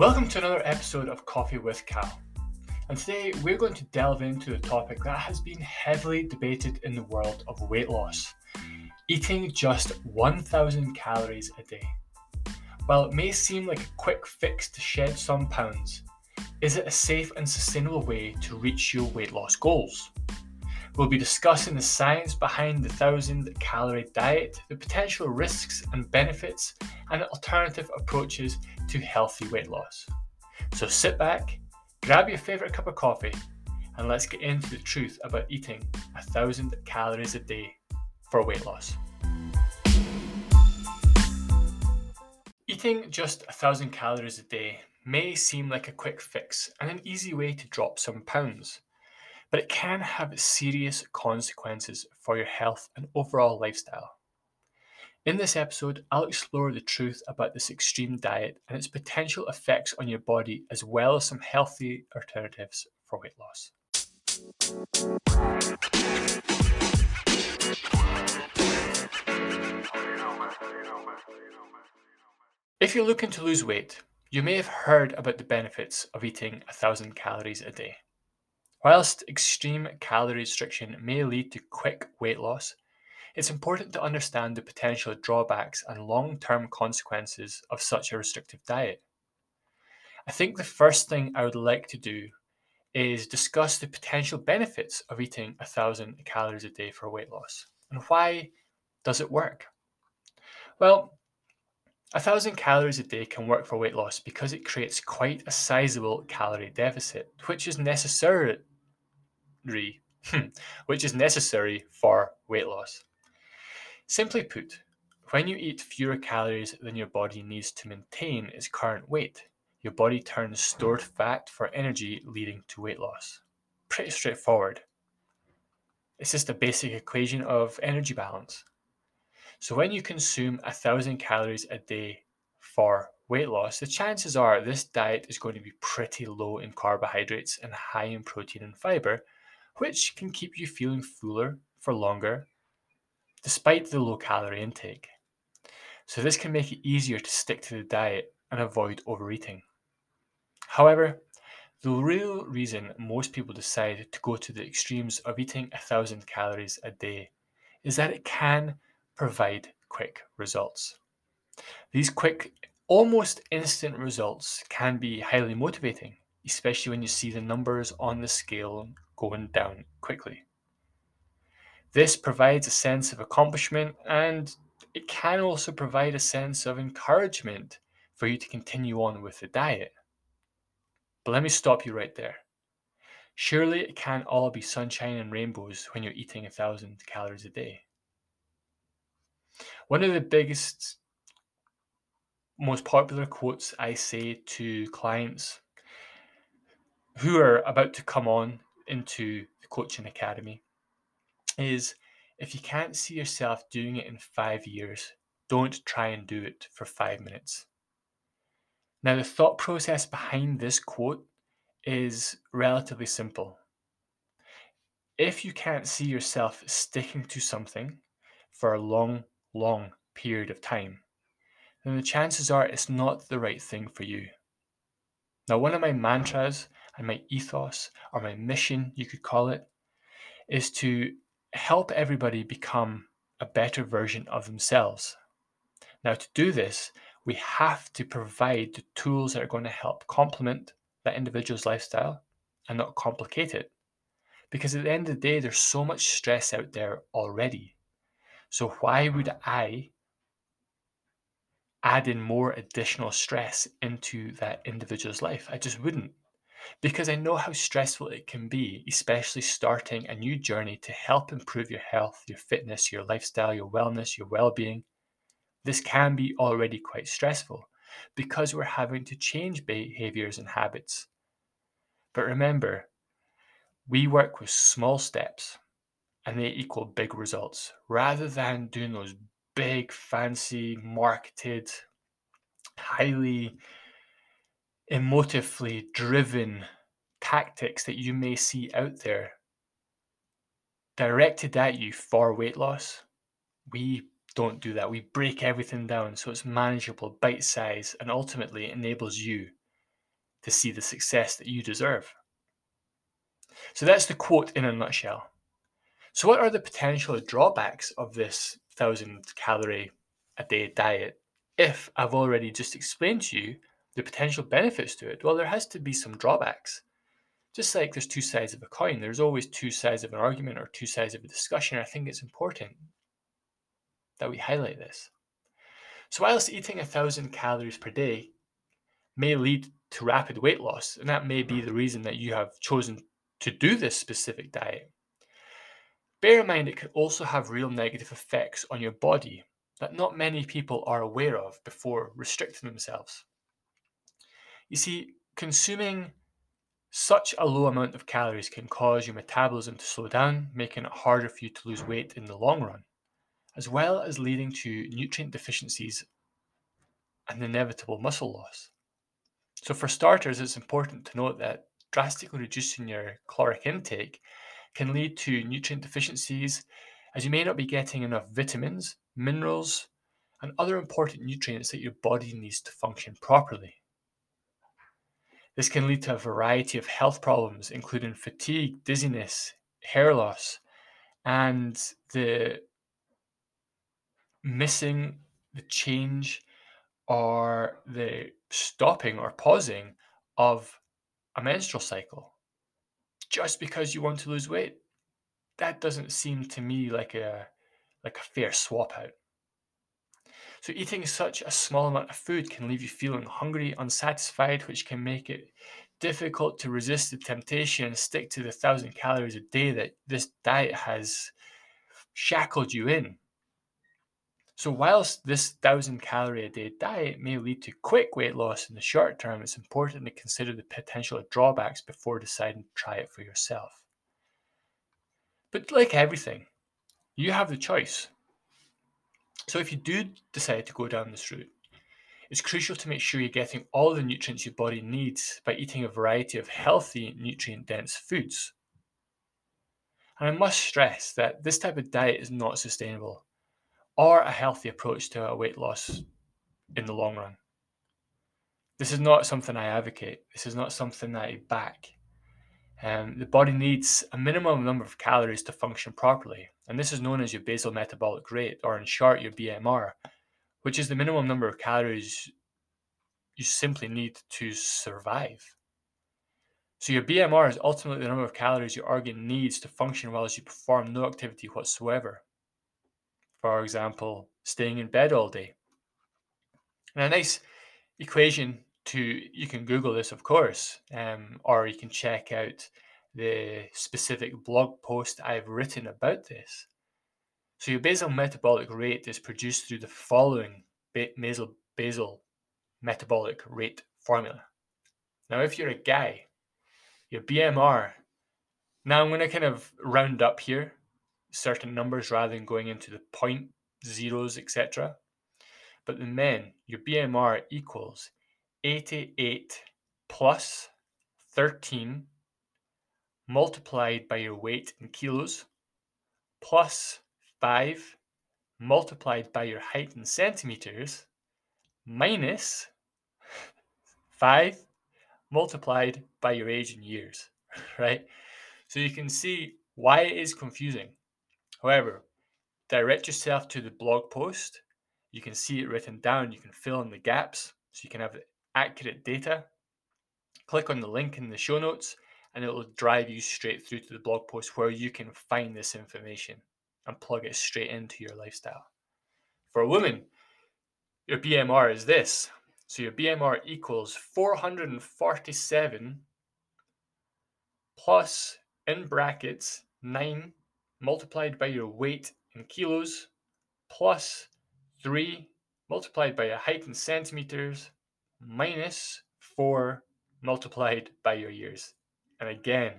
Welcome to another episode of Coffee with Cal. And today we're going to delve into a topic that has been heavily debated in the world of weight loss eating just 1,000 calories a day. While it may seem like a quick fix to shed some pounds, is it a safe and sustainable way to reach your weight loss goals? We'll be discussing the science behind the 1000 calorie diet, the potential risks and benefits, and alternative approaches to healthy weight loss. So sit back, grab your favourite cup of coffee, and let's get into the truth about eating 1000 calories a day for weight loss. Eating just 1000 calories a day may seem like a quick fix and an easy way to drop some pounds but it can have serious consequences for your health and overall lifestyle. In this episode, I'll explore the truth about this extreme diet and its potential effects on your body, as well as some healthy alternatives for weight loss. If you're looking to lose weight, you may have heard about the benefits of eating 1000 calories a day. Whilst extreme calorie restriction may lead to quick weight loss, it's important to understand the potential drawbacks and long term consequences of such a restrictive diet. I think the first thing I would like to do is discuss the potential benefits of eating 1000 calories a day for weight loss and why does it work? Well, 1000 calories a day can work for weight loss because it creates quite a sizable calorie deficit, which is necessary Hmm, which is necessary for weight loss. Simply put, when you eat fewer calories than your body needs to maintain its current weight, your body turns stored fat for energy, leading to weight loss. Pretty straightforward. It's just a basic equation of energy balance. So, when you consume a thousand calories a day for weight loss, the chances are this diet is going to be pretty low in carbohydrates and high in protein and fiber, which can keep you feeling fuller for longer despite the low calorie intake. So, this can make it easier to stick to the diet and avoid overeating. However, the real reason most people decide to go to the extremes of eating 1000 calories a day is that it can provide quick results. These quick, almost instant results can be highly motivating, especially when you see the numbers on the scale going down quickly. This provides a sense of accomplishment and it can also provide a sense of encouragement for you to continue on with the diet. But let me stop you right there. Surely it can't all be sunshine and rainbows when you're eating a thousand calories a day. One of the biggest, most popular quotes I say to clients who are about to come on into the coaching academy is if you can't see yourself doing it in five years, don't try and do it for five minutes. Now, the thought process behind this quote is relatively simple. If you can't see yourself sticking to something for a long, long period of time, then the chances are it's not the right thing for you. Now, one of my mantras and my ethos or my mission, you could call it, is to help everybody become a better version of themselves. Now, to do this, we have to provide the tools that are going to help complement that individual's lifestyle and not complicate it. Because at the end of the day, there's so much stress out there already. So, why would I add in more additional stress into that individual's life? I just wouldn't because I know how stressful it can be, especially starting a new journey to help improve your health, your fitness, your lifestyle, your wellness, your well being. This can be already quite stressful because we're having to change behaviors and habits. But remember, we work with small steps and they equal big results rather than doing those big, fancy, marketed, highly emotively driven tactics that you may see out there directed at you for weight loss, we don't do that. We break everything down so it's manageable, bite size, and ultimately enables you to see the success that you deserve. So that's the quote in a nutshell. So, what are the potential drawbacks of this 1000 calorie a day diet if I've already just explained to you the potential benefits to it? Well, there has to be some drawbacks. Just like there's two sides of a coin, there's always two sides of an argument or two sides of a discussion. I think it's important that we highlight this. So, whilst eating a thousand calories per day may lead to rapid weight loss, and that may be the reason that you have chosen to do this specific diet, bear in mind it can also have real negative effects on your body that not many people are aware of before restricting themselves. You see, consuming such a low amount of calories can cause your metabolism to slow down, making it harder for you to lose weight in the long run, as well as leading to nutrient deficiencies and inevitable muscle loss. So, for starters, it's important to note that drastically reducing your caloric intake can lead to nutrient deficiencies as you may not be getting enough vitamins, minerals, and other important nutrients that your body needs to function properly. This can lead to a variety of health problems, including fatigue, dizziness, hair loss, and the missing, the change, or the stopping or pausing of a menstrual cycle just because you want to lose weight. That doesn't seem to me like a like a fair swap out. So, eating such a small amount of food can leave you feeling hungry, unsatisfied, which can make it difficult to resist the temptation and stick to the thousand calories a day that this diet has shackled you in. So, whilst this thousand calorie a day diet may lead to quick weight loss in the short term, it's important to consider the potential drawbacks before deciding to try it for yourself. But, like everything, you have the choice. So if you do decide to go down this route, it's crucial to make sure you're getting all the nutrients your body needs by eating a variety of healthy, nutrient dense foods. And I must stress that this type of diet is not sustainable or a healthy approach to a weight loss in the long run. This is not something I advocate. This is not something that I back. Um, the body needs a minimum number of calories to function properly, and this is known as your basal metabolic rate, or in short, your BMR, which is the minimum number of calories you simply need to survive. So, your BMR is ultimately the number of calories your organ needs to function while you perform no activity whatsoever. For example, staying in bed all day. And a nice equation to you can Google this, of course, um, or you can check out the specific blog post I've written about this. So your basal metabolic rate is produced through the following basal basal metabolic rate formula. Now, if you're a guy, your BMR. Now I'm going to kind of round up here certain numbers rather than going into the point zeros, etc. But the men, your BMR equals 88 plus 13 multiplied by your weight in kilos plus 5 multiplied by your height in centimeters minus 5 multiplied by your age in years, right? So you can see why it is confusing. However, direct yourself to the blog post. You can see it written down. You can fill in the gaps so you can have accurate data, click on the link in the show notes and it will drive you straight through to the blog post where you can find this information and plug it straight into your lifestyle. For a woman, your BMR is this. So your BMR equals 447 plus in brackets 9 multiplied by your weight in kilos plus 3 multiplied by your height in centimeters minus 4 multiplied by your years. And again,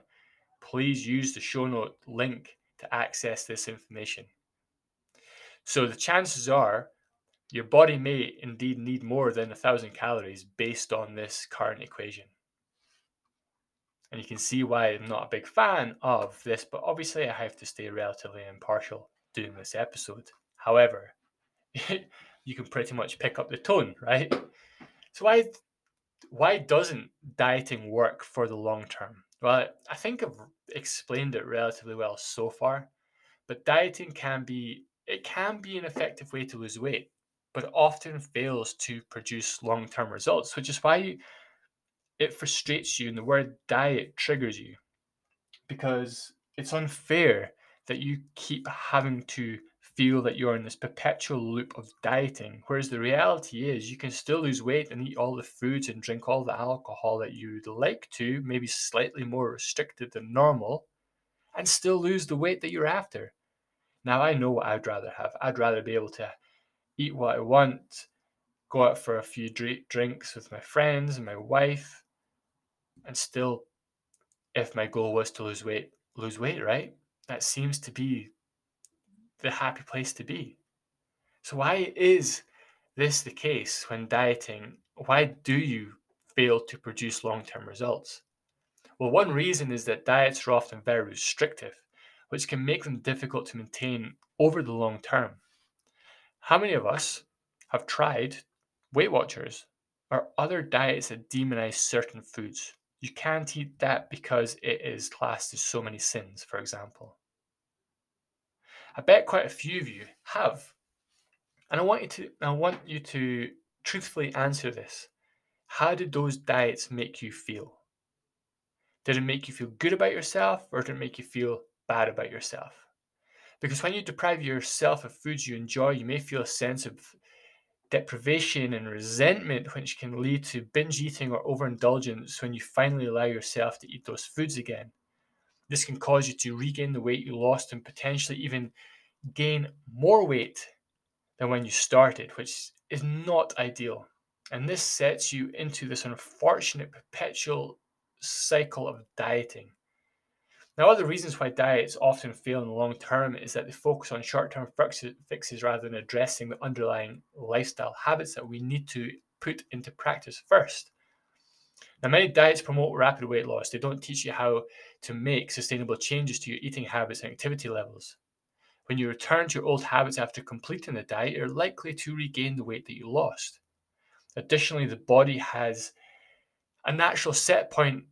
please use the show note link to access this information. So the chances are your body may indeed need more than a thousand calories based on this current equation. And you can see why I'm not a big fan of this, but obviously I have to stay relatively impartial doing this episode. However, you can pretty much pick up the tone, right? So why why doesn't dieting work for the long term? Well, I think I've explained it relatively well so far, but dieting can be it can be an effective way to lose weight, but often fails to produce long-term results, which is why it frustrates you and the word diet triggers you because it's unfair that you keep having to feel that you're in this perpetual loop of dieting. Whereas the reality is, you can still lose weight and eat all the foods and drink all the alcohol that you'd like to, maybe slightly more restricted than normal, and still lose the weight that you're after. Now, I know what I'd rather have. I'd rather be able to eat what I want, go out for a few drinks with my friends and my wife, and still, if my goal was to lose weight, lose weight, right? That seems to be the happy place to be. So, why is this the case when dieting? Why do you fail to produce long term results? Well, one reason is that diets are often very restrictive, which can make them difficult to maintain over the long term. How many of us have tried Weight Watchers or other diets that demonize certain foods? You can't eat that because it is classed as so many sins, for example. I bet quite a few of you have. And I want you to I want you to truthfully answer this. How did those diets make you feel? Did it make you feel good about yourself or did it make you feel bad about yourself? Because when you deprive yourself of foods you enjoy, you may feel a sense of deprivation and resentment, which can lead to binge eating or overindulgence when you finally allow yourself to eat those foods again. This can cause you to regain the weight you lost and potentially even gain more weight than when you started, which is not ideal. And this sets you into this unfortunate perpetual cycle of dieting. Now, other reasons why diets often fail in the long term is that they focus on short term fixes rather than addressing the underlying lifestyle habits that we need to put into practice first. Now, many diets promote rapid weight loss. They don't teach you how to make sustainable changes to your eating habits and activity levels. When you return to your old habits after completing the diet, you're likely to regain the weight that you lost. Additionally, the body has a natural set point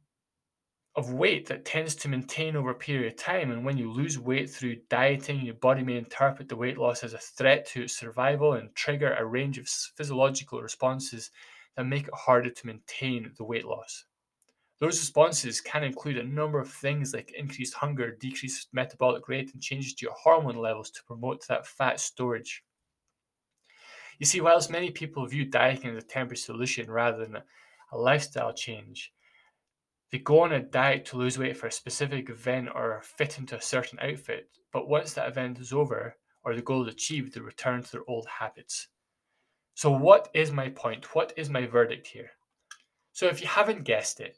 of weight that tends to maintain over a period of time. And when you lose weight through dieting, your body may interpret the weight loss as a threat to its survival and trigger a range of physiological responses that make it harder to maintain the weight loss. Those responses can include a number of things like increased hunger, decreased metabolic rate, and changes to your hormone levels to promote that fat storage. You see, whilst many people view dieting as a temporary solution rather than a lifestyle change, they go on a diet to lose weight for a specific event or fit into a certain outfit, but once that event is over or the goal is achieved, they return to their old habits. So, what is my point? What is my verdict here? So, if you haven't guessed it,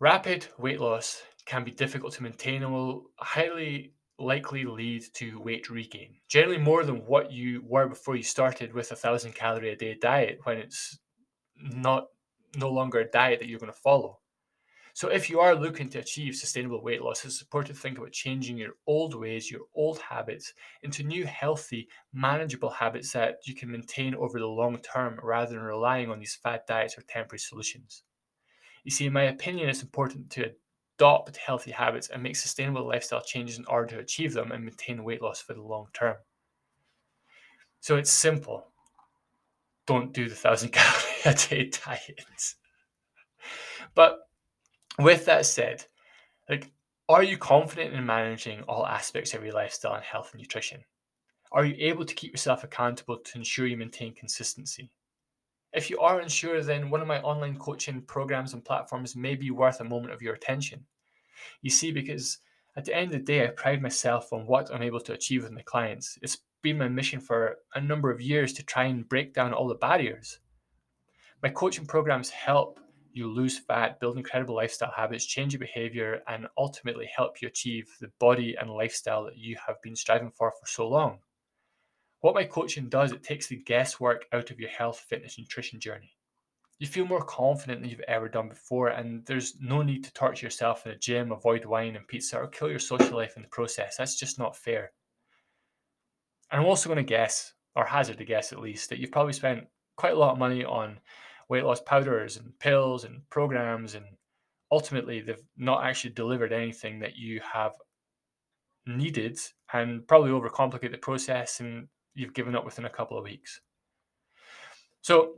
rapid weight loss can be difficult to maintain and will highly likely lead to weight regain. Generally, more than what you were before you started with a thousand calorie a day diet when it's not no longer a diet that you're going to follow. So if you are looking to achieve sustainable weight loss, it's important to think about changing your old ways, your old habits into new healthy, manageable habits that you can maintain over the long term rather than relying on these fad diets or temporary solutions. You see, in my opinion, it's important to adopt healthy habits and make sustainable lifestyle changes in order to achieve them and maintain weight loss for the long term. So it's simple. Don't do the thousand calorie a day diet. But with that said, like, are you confident in managing all aspects of your lifestyle and health and nutrition? Are you able to keep yourself accountable to ensure you maintain consistency? If you are unsure, then one of my online coaching programs and platforms may be worth a moment of your attention. You see, because at the end of the day, I pride myself on what I'm able to achieve with my clients. It's been my mission for a number of years to try and break down all the barriers. My coaching programs help you lose fat, build incredible lifestyle habits, change your behavior, and ultimately help you achieve the body and lifestyle that you have been striving for for so long. What my coaching does, it takes the guesswork out of your health, fitness, nutrition journey. You feel more confident than you've ever done before, and there's no need to torture yourself in a gym, avoid wine and pizza, or kill your social life in the process. That's just not fair. And I'm also going to guess, or hazard a guess at least, that you've probably spent quite a lot of money on weight loss powders and pills and programs, and ultimately they've not actually delivered anything that you have needed and probably overcomplicate the process and you've given up within a couple of weeks. So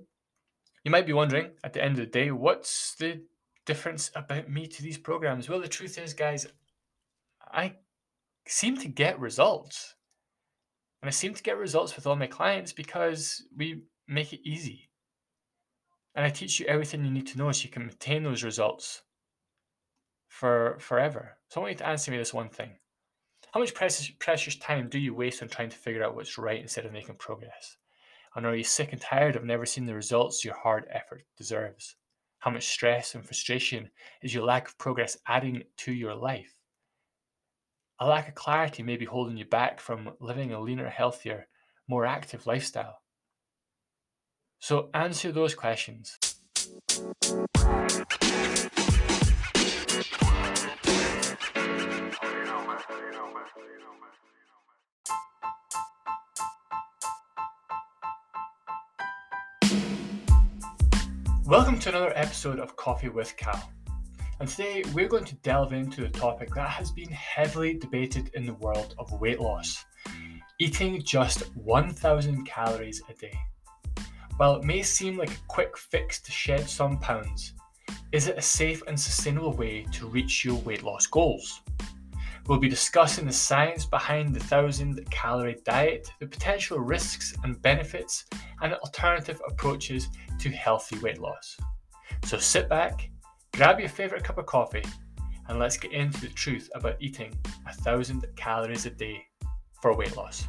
you might be wondering at the end of the day, what's the difference about me to these programs? Well, the truth is, guys, I seem to get results. And I seem to get results with all my clients because we make it easy. And I teach you everything you need to know so you can maintain those results for forever. So I want you to answer me this one thing. How much precious, precious time do you waste on trying to figure out what's right instead of making progress? And are you sick and tired of never seeing the results your hard effort deserves? How much stress and frustration is your lack of progress adding to your life? A lack of clarity may be holding you back from living a leaner, healthier, more active lifestyle. So answer those questions. Welcome to another episode of Coffee with Cal. And today we're going to delve into the topic that has been heavily debated in the world of weight loss eating just 1,000 calories a day. While it may seem like a quick fix to shed some pounds, is it a safe and sustainable way to reach your weight loss goals? We'll be discussing the science behind the 1000 calorie diet, the potential risks and benefits, and alternative approaches to healthy weight loss. So sit back, grab your favourite cup of coffee, and let's get into the truth about eating 1000 calories a day for weight loss.